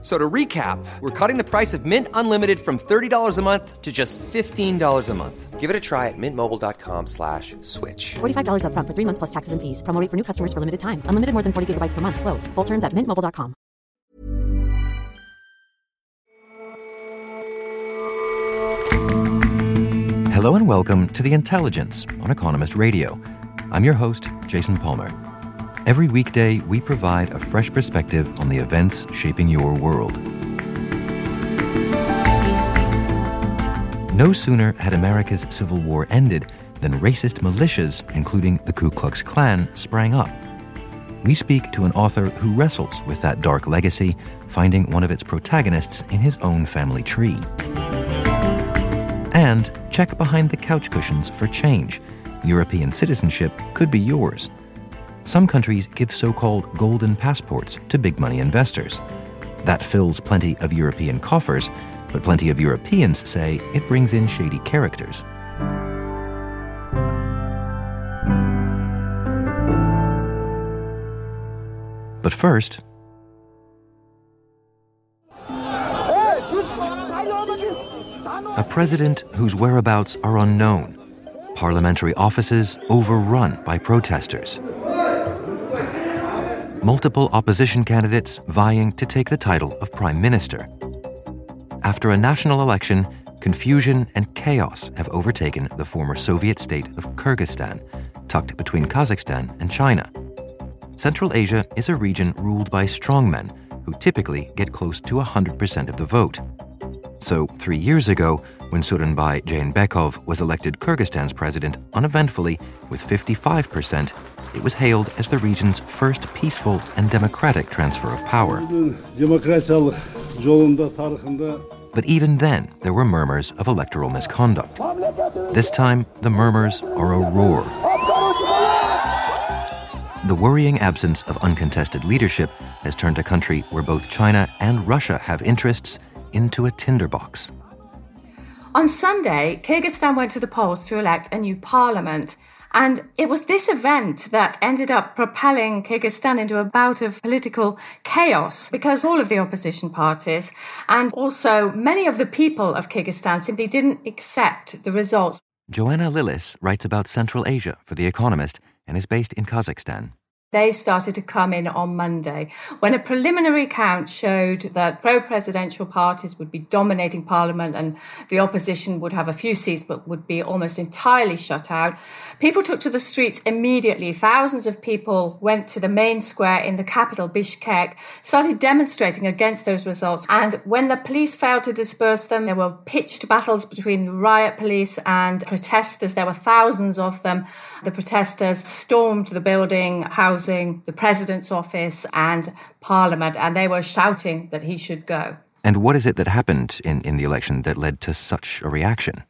So to recap, we're cutting the price of Mint Unlimited from $30 a month to just $15 a month. Give it a try at mintmobile.com slash switch. $45 upfront for three months plus taxes and fees. Promo rate for new customers for limited time. Unlimited more than 40 gigabytes per month. Slows. Full terms at mintmobile.com. Hello and welcome to The Intelligence on Economist Radio. I'm your host, Jason Palmer. Every weekday, we provide a fresh perspective on the events shaping your world. No sooner had America's Civil War ended than racist militias, including the Ku Klux Klan, sprang up. We speak to an author who wrestles with that dark legacy, finding one of its protagonists in his own family tree. And check behind the couch cushions for change. European citizenship could be yours. Some countries give so called golden passports to big money investors. That fills plenty of European coffers, but plenty of Europeans say it brings in shady characters. But first, a president whose whereabouts are unknown, parliamentary offices overrun by protesters multiple opposition candidates vying to take the title of Prime Minister. After a national election, confusion and chaos have overtaken the former Soviet state of Kyrgyzstan, tucked between Kazakhstan and China. Central Asia is a region ruled by strongmen who typically get close to 100% of the vote. So, three years ago, when Sooronbay Jeenbekov was elected Kyrgyzstan's president uneventfully with 55%, it was hailed as the region's first peaceful and democratic transfer of power. But even then, there were murmurs of electoral misconduct. This time, the murmurs are a roar. The worrying absence of uncontested leadership has turned a country where both China and Russia have interests into a tinderbox. On Sunday, Kyrgyzstan went to the polls to elect a new parliament. And it was this event that ended up propelling Kyrgyzstan into a bout of political chaos because all of the opposition parties and also many of the people of Kyrgyzstan simply didn't accept the results. Joanna Lillis writes about Central Asia for The Economist and is based in Kazakhstan. They started to come in on Monday when a preliminary count showed that pro presidential parties would be dominating parliament and the opposition would have a few seats but would be almost entirely shut out. People took to the streets immediately. Thousands of people went to the main square in the capital, Bishkek, started demonstrating against those results. And when the police failed to disperse them, there were pitched battles between riot police and protesters. There were thousands of them. The protesters stormed the building, house housing, the president's office, and parliament, and they were shouting that he should go. And what is it that happened in, in the election that led to such a reaction?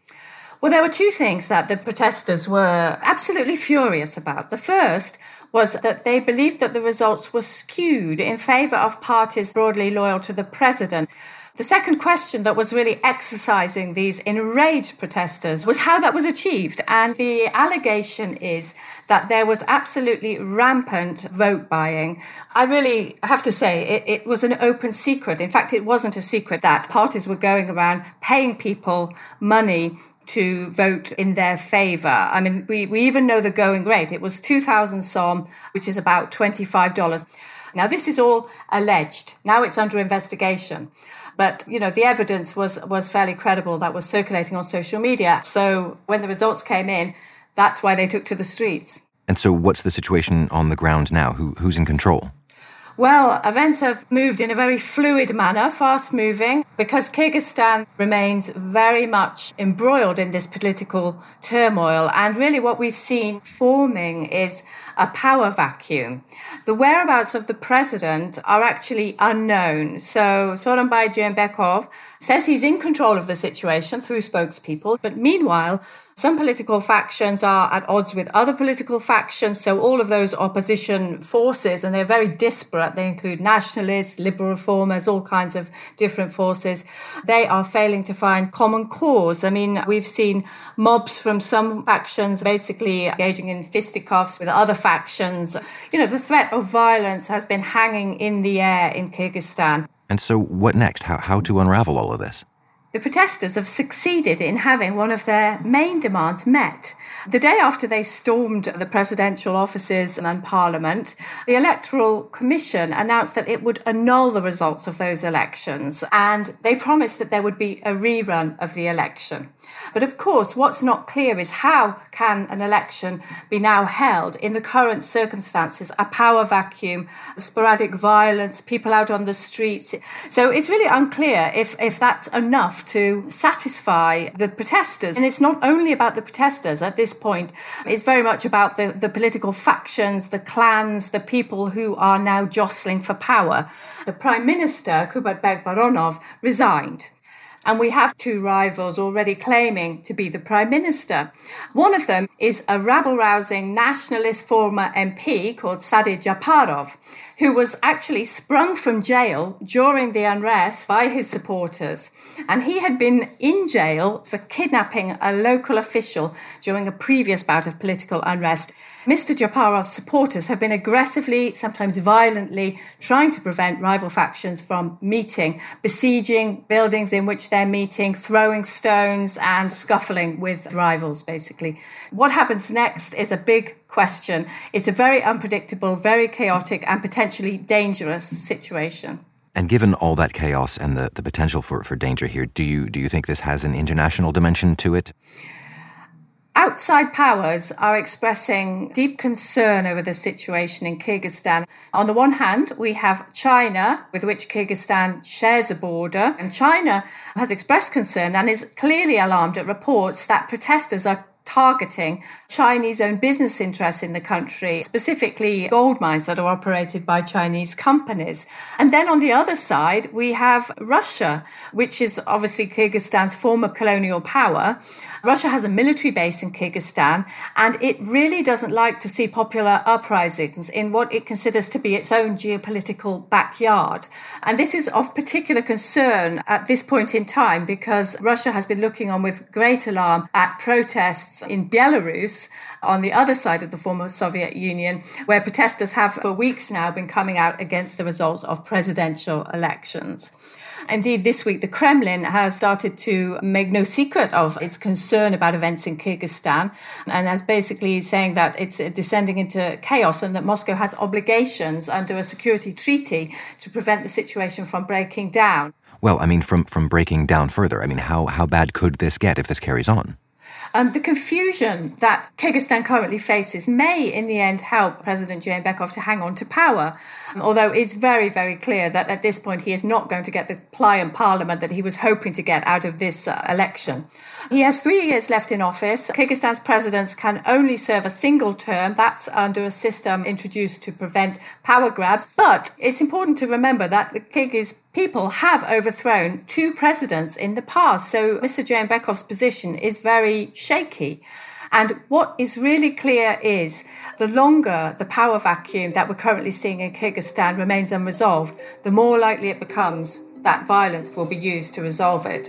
Well, there were two things that the protesters were absolutely furious about. The first was that they believed that the results were skewed in favor of parties broadly loyal to the president. The second question that was really exercising these enraged protesters was how that was achieved. And the allegation is that there was absolutely rampant vote buying. I really have to say it, it was an open secret. In fact, it wasn't a secret that parties were going around paying people money to vote in their favor. I mean, we, we even know the going rate. It was 2000 som, which is about $25. Now, this is all alleged. Now it's under investigation. But, you know, the evidence was, was fairly credible that was circulating on social media. So when the results came in, that's why they took to the streets. And so what's the situation on the ground now? Who, who's in control? Well, events have moved in a very fluid manner, fast moving, because Kyrgyzstan remains very much embroiled in this political turmoil. And really, what we've seen forming is a power vacuum. The whereabouts of the president are actually unknown. So, Sooronbay Jeenbekov says he's in control of the situation through spokespeople, but meanwhile, Some political factions are at odds with other political factions. So all of those opposition forces, and they're very disparate. They include nationalists, liberal reformers, all kinds of different forces. They are failing to find common cause. I mean, we've seen mobs from some factions basically engaging in fisticuffs with other factions. You know, the threat of violence has been hanging in the air in Kyrgyzstan. And so, what next? How, how to unravel all of this? The protesters have succeeded in having one of their main demands met. The day after they stormed the presidential offices and parliament, the Electoral Commission announced that it would annul the results of those elections and they promised that there would be a rerun of the election. But of course, what's not clear is how can an election be now held in the current circumstances, a power vacuum, sporadic violence, people out on the streets. So it's really unclear if, if that's enough to satisfy the protesters. And it's not only about the protesters at this point, it's very much about the, the political factions, the clans, the people who are now jostling for power. The Prime Minister, Kubatbek Boronov, resigned. And we have two rivals already claiming to be the Prime Minister. One of them is a rabble rousing nationalist former MP called Sadir Japarov, who was actually sprung from jail during the unrest by his supporters. And he had been in jail for kidnapping a local official during a previous bout of political unrest. Mr. Japarov's supporters have been aggressively, sometimes violently, trying to prevent rival factions from meeting, besieging buildings in which they're meeting, throwing stones, and scuffling with rivals, basically. What happens next is a big question. It's a very unpredictable, very chaotic, and potentially dangerous situation. And given all that chaos and the, the potential for, for danger here, do you do you think this has an international dimension to it? Outside powers are expressing deep concern over the situation in Kyrgyzstan. On the one hand, we have China, with which Kyrgyzstan shares a border, and China has expressed concern and is clearly alarmed at reports that protesters are targeting Chinese owned business interests in the country, specifically gold mines that are operated by Chinese companies. And then on the other side, we have Russia, which is obviously Kyrgyzstan's former colonial power. Russia has a military base in Kyrgyzstan, and it really doesn't like to see popular uprisings in what it considers to be its own geopolitical backyard. And this is of particular concern at this point in time because Russia has been looking on with great alarm at protests in Belarus, on the other side of the former Soviet Union, where protesters have for weeks now been coming out against the results of presidential elections. Indeed, this week, the Kremlin has started to make no secret of its concern about events in Kyrgyzstan and has basically saying that it's descending into chaos and that Moscow has obligations under a security treaty to prevent the situation from breaking down. Well, I mean, from, from breaking down further, I mean, how, how bad could this get if this carries on? Um, the confusion that Kyrgyzstan currently faces may, in the end, help President Jeenbekov to hang on to power, um, although it's very, very clear that at this point he is not going to get the pliant parliament that he was hoping to get out of this uh, election. He has three years left in office. Kyrgyzstan's presidents can only serve a single term. That's under a system introduced to prevent power grabs. But it's important to remember that the Kyrgyz people have overthrown two presidents in the past. So Mr. Jeenbekov's position is very shaky. And what is really clear is the longer the power vacuum that we're currently seeing in Kyrgyzstan remains unresolved, the more likely it becomes that violence will be used to resolve it.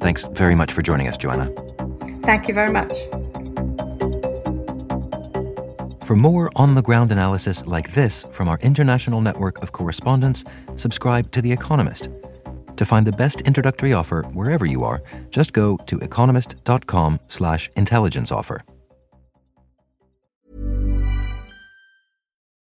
Thanks very much for joining us, Joanna. Thank you very much. For more on the ground analysis like this from our international network of correspondents, subscribe to The Economist. To find the best introductory offer wherever you are, just go to economist.com/intelligence offer.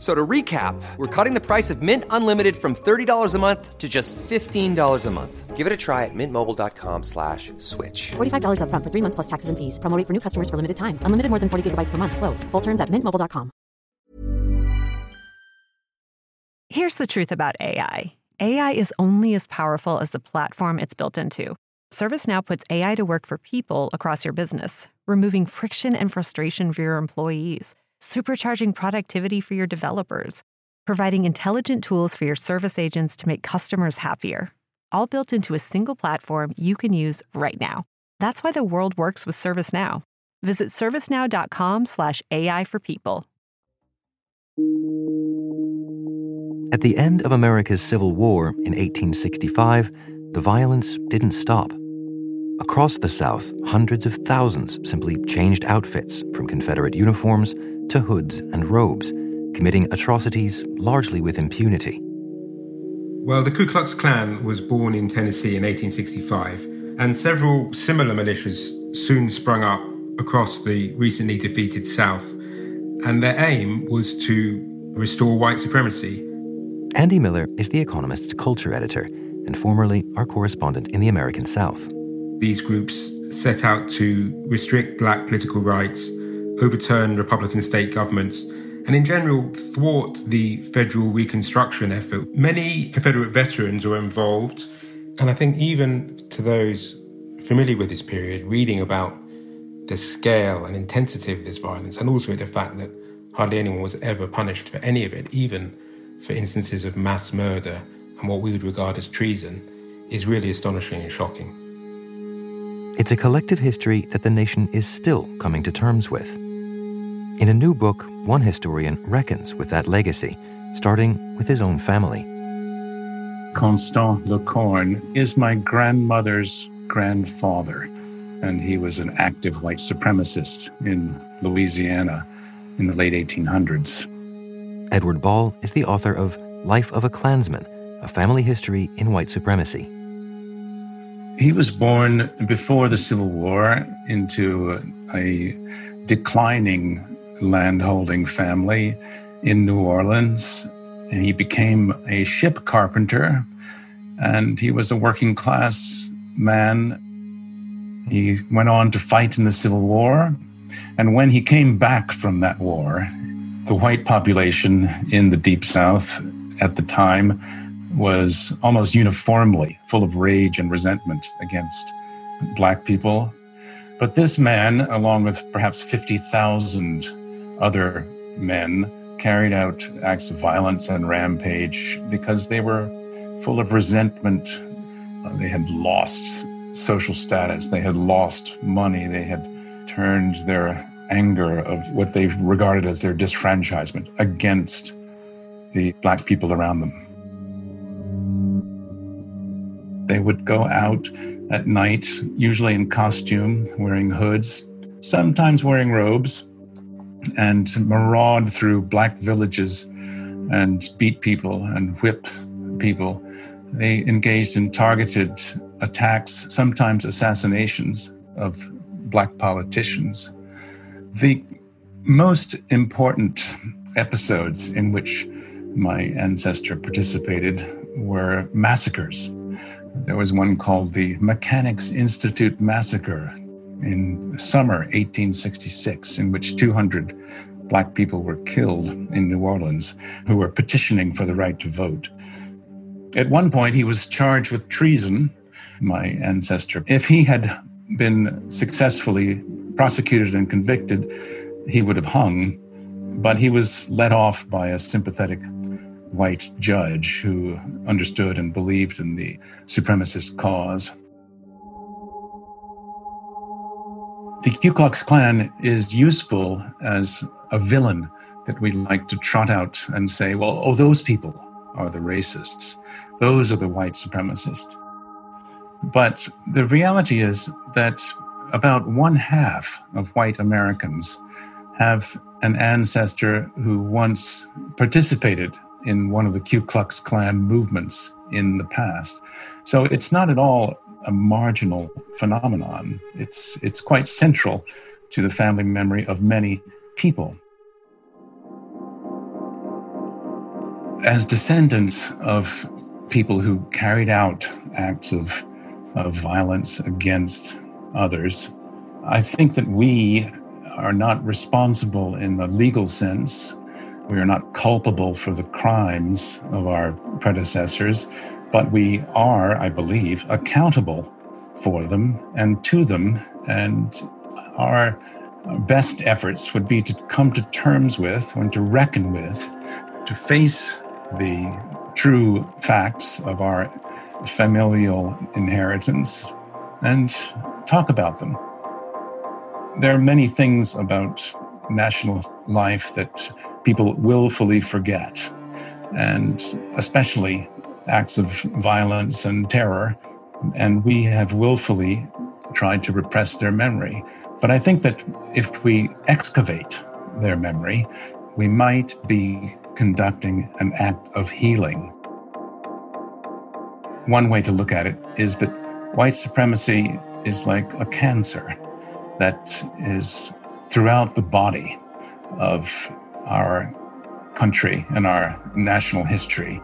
So to recap, we're cutting the price of Mint Unlimited from $30 a month to just $15 a month. Give it a try at mintmobile.com slash switch. $45 upfront for three months plus taxes and fees. Promote for new customers for limited time. Unlimited more than 40 gigabytes per month. Slows. Full terms at mintmobile.com. Here's the truth about AI. AI is only as powerful as the platform it's built into. ServiceNow puts AI to work for people across your business, removing friction and frustration for your employees, supercharging productivity for your developers, providing intelligent tools for your service agents to make customers happier. All built into a single platform you can use right now. That's why the world works with ServiceNow. Visit servicenow.com/ai for people. At the end of America's Civil War in 1865, the violence didn't stop. Across the South, hundreds of thousands simply changed outfits from Confederate uniforms to hoods and robes, committing atrocities largely with impunity. Well, the Ku Klux Klan was born in Tennessee in 1865, and several similar militias soon sprung up across the recently defeated South, and their aim was to restore white supremacy Andy Miller is The Economist's culture editor and formerly our correspondent in the American South. These groups set out to restrict black political rights, overturn Republican state governments, and in general thwart the federal reconstruction effort. Many Confederate veterans were involved, and I think even to those familiar with this period, reading about the scale and intensity of this violence, and also the fact that hardly anyone was ever punished for any of it, even for instances of mass murder and what we would regard as treason, is really astonishing and shocking. It's a collective history that the nation is still coming to terms with. In a new book, one historian reckons with that legacy, starting with his own family. Constant Lecorgne is my grandmother's grandfather, and he was an active white supremacist in Louisiana in the late 1800s. Edward Ball is the author of Life of a Klansman, a family history in white supremacy. He was born before the Civil War into a declining landholding family in New Orleans. And he became a ship carpenter, and he was a working class man. He went on to fight in the Civil War. And when he came back from that war, the white population in the Deep South at the time was almost uniformly full of rage and resentment against black people. But this man, along with perhaps 50,000 other men, carried out acts of violence and rampage because they were full of resentment. Uh, they had lost social status, they had lost money, they had turned their anger of what they regarded as their disfranchisement against the black people around them. They would go out at night, usually in costume, wearing hoods, sometimes wearing robes, and maraud through black villages and beat people and whip people. They engaged in targeted attacks, sometimes assassinations of black politicians. The most important episodes in which my ancestor participated were massacres. There was one called the Mechanics Institute Massacre in summer 1866, in which 200 black people were killed in New Orleans who were petitioning for the right to vote. At one point, he was charged with treason, my ancestor. If he had been successfully prosecuted and convicted, he would have hung, but he was let off by a sympathetic white judge who understood and believed in the supremacist cause. The Ku Klux Klan is useful as a villain that we like to trot out and say, well, oh, those people are the racists. Those are the white supremacists. But the reality is that about one half of white Americans have an ancestor who once participated in one of the Ku Klux Klan movements in the past. So it's not at all a marginal phenomenon. It's, it's quite central to the family memory of many people. As descendants of people who carried out acts of, of violence against others. I think that we are not responsible in the legal sense. We are not culpable for the crimes of our predecessors, but we are, I believe, accountable for them and to them. And our best efforts would be to come to terms with and to reckon with, to face the true facts of our familial inheritance and talk about them. There are many things about national life that people willfully forget, and especially acts of violence and terror. And we have willfully tried to repress their memory. But I think that if we excavate their memory, we might be conducting an act of healing. One way to look at it is that white supremacy is like a cancer that is throughout the body of our country and our national history.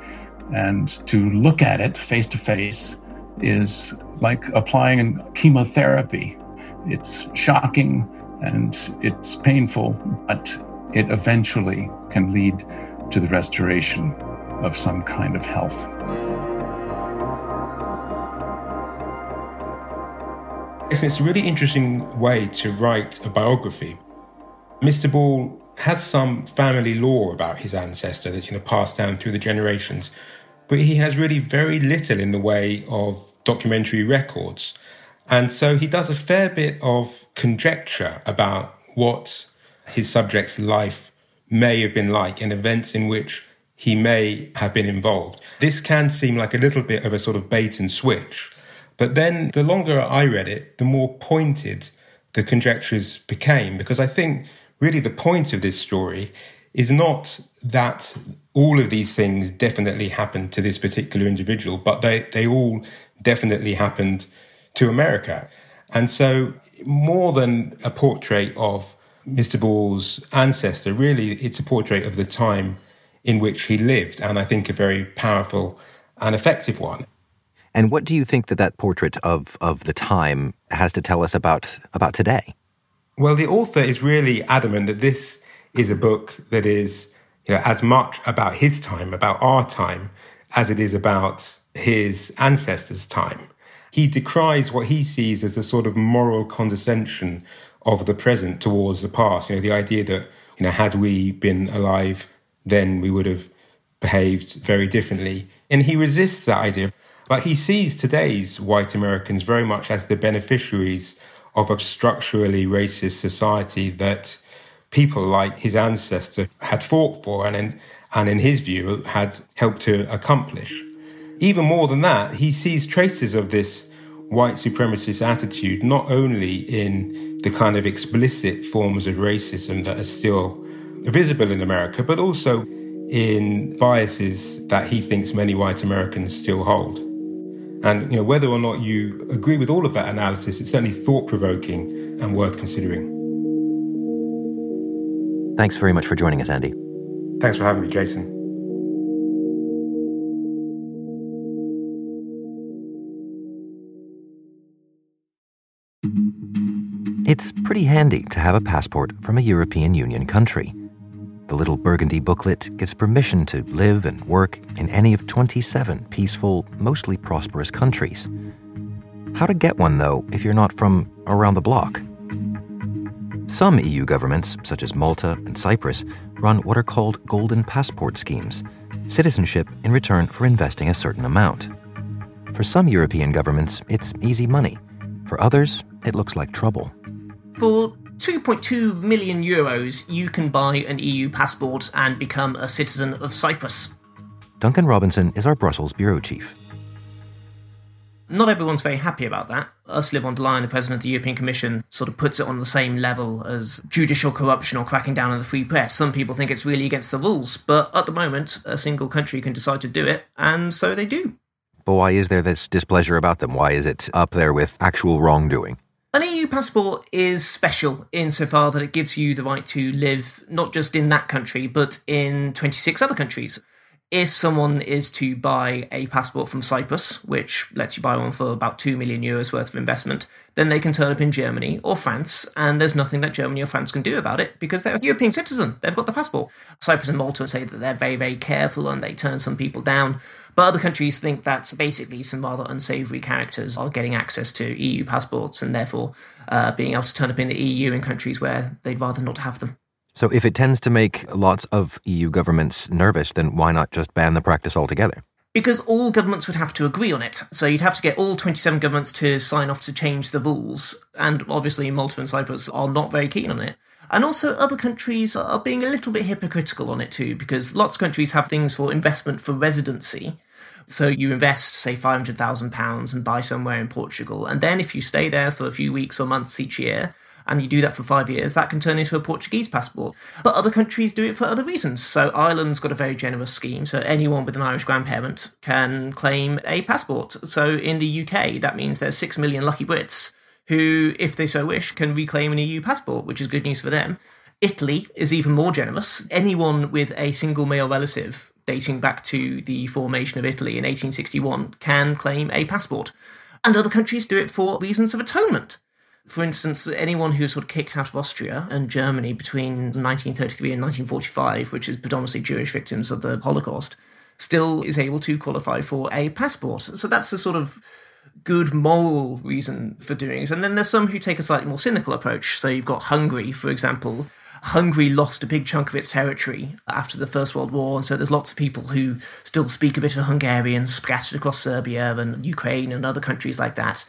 And to look at it face to face is like applying chemotherapy. It's shocking and it's painful, but it eventually can lead to the restoration of some kind of health. It's a really interesting way to write a biography. Mr. Ball has some family lore about his ancestor that's you know passed down through the generations, but he has really very little in the way of documentary records. And so he does a fair bit of conjecture about what his subject's life may have been like and events in which he may have been involved. This can seem like a little bit of a sort of bait and switch. But then the longer I read it, the more pointed the conjectures became, because I think really the point of this story is not that all of these things definitely happened to this particular individual, but they, they all definitely happened to America. And so, more than a portrait of Mr. Ball's ancestor, really, it's a portrait of the time in which he lived, and I think a very powerful and effective one. And what do you think that that portrait of, of the time has to tell us about, about today? Well, the author is really adamant that this is a book that is, you know, as much about his time, about our time, as it is about his ancestors' time. He decries what he sees as the sort of moral condescension of the present towards the past. You know, the idea that, you know, had we been alive then, we would have behaved very differently. And he resists that idea. But he sees today's white Americans very much as the beneficiaries of a structurally racist society that people like his ancestor had fought for and in, and in his view had helped to accomplish. Even more than that, he sees traces of this white supremacist attitude not only in the kind of explicit forms of racism that are still visible in America, but also in biases that he thinks many white Americans still hold. And you know, whether or not you agree with all of that analysis, it's certainly thought provoking and worth considering. Thanks very much for joining us, Andy. Thanks for having me, Jason. It's pretty handy to have a passport from a European Union country. The little burgundy booklet gives permission to live and work in any of 27 peaceful, mostly prosperous countries. How to get one, though, if you're not from around the block? Some EU governments, such as Malta and Cyprus, run what are called golden passport schemes citizenship in return for investing a certain amount. For some European governments, it's easy money. For others, it looks like trouble. For 2.2 million euros, you can buy an EU passport and become a citizen of Cyprus. Duncan Robinson is our Brussels bureau chief. Not everyone's very happy about that. Ursula von der Leyen, the president of the European Commission, sort of puts it on the same level as judicial corruption or cracking down on the free press. Some people think it's really against the rules, but at the moment, a single country can decide to do it, and so they do. But why is there this displeasure about them? Why is it up there with actual wrongdoing? An EU passport is special insofar that it gives you the right to live not just in that country, but in 26 other countries. If someone is to buy a passport from Cyprus, which lets you buy one for about 2 million euros worth of investment, then they can turn up in Germany or France, and there's nothing that Germany or France can do about it because they're a European citizen. They've got the passport. Cyprus and Malta say that they're very, very careful and they turn some people down. But other countries think that basically some rather unsavory characters are getting access to EU passports and therefore uh, being able to turn up in the EU in countries where they'd rather not have them. So, if it tends to make lots of EU governments nervous, then why not just ban the practice altogether? Because all governments would have to agree on it. So you'd have to get all 27 governments to sign off to change the rules. And obviously, Malta and Cyprus are not very keen on it. And also, other countries are being a little bit hypocritical on it too, because lots of countries have things for investment for residency. So you invest, say, £500,000 and buy somewhere in Portugal. And then if you stay there for a few weeks or months each year, and you do that for five years, that can turn into a Portuguese passport. But other countries do it for other reasons. So Ireland's got a very generous scheme. So anyone with an Irish grandparent can claim a passport. So in the UK, that means there's six million lucky Brits who, if they so wish, can reclaim an EU passport, which is good news for them. Italy is even more generous. Anyone with a single male relative dating back to the formation of Italy in 1861 can claim a passport. And other countries do it for reasons of atonement for instance, anyone who was sort of kicked out of Austria and Germany between 1933 and 1945, which is predominantly Jewish victims of the Holocaust, still is able to qualify for a passport. So that's a sort of good moral reason for doing it. And then there's some who take a slightly more cynical approach. So you've got Hungary, for example. Hungary lost a big chunk of its territory after the First World War, and so there's lots of people who still speak a bit of Hungarian scattered across Serbia and Ukraine and other countries like that.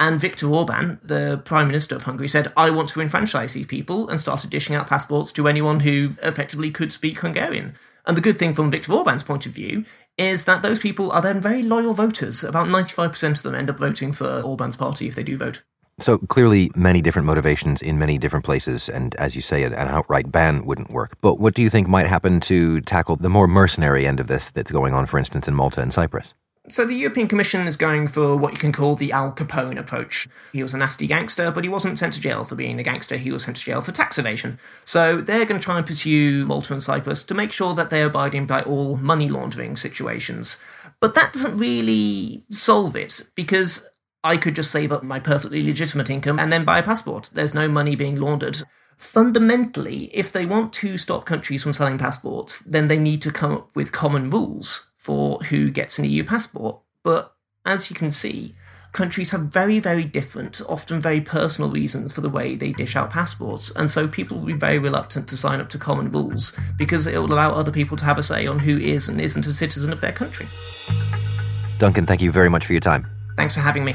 And Viktor Orban, the Prime Minister of Hungary, said, I want to enfranchise these people and started dishing out passports to anyone who effectively could speak Hungarian. And the good thing from Viktor Orban's point of view is that those people are then very loyal voters. About 95% of them end up voting for Orban's party if they do vote. So clearly, many different motivations in many different places, and as you say, an outright ban wouldn't work. But what do you think might happen to tackle the more mercenary end of this that's going on, for instance, in Malta and Cyprus? So the European Commission is going for what you can call the Al Capone approach. He was a nasty gangster, but he wasn't sent to jail for being a gangster. He was sent to jail for tax evasion. So they're going to try and pursue Malta and Cyprus to make sure that they're abiding by all money laundering situations. But that doesn't really solve it because I could just save up my perfectly legitimate income and then buy a passport. There's no money being laundered. Fundamentally, if they want to stop countries from selling passports, then they need to come up with common rules for who gets an EU passport. But as you can see, countries have very, very different, often very personal reasons for the way they dish out passports. And so people will be very reluctant to sign up to common rules because it will allow other people to have a say on who is and isn't a citizen of their country. Duncan, thank you very much for your time. Thanks for having me.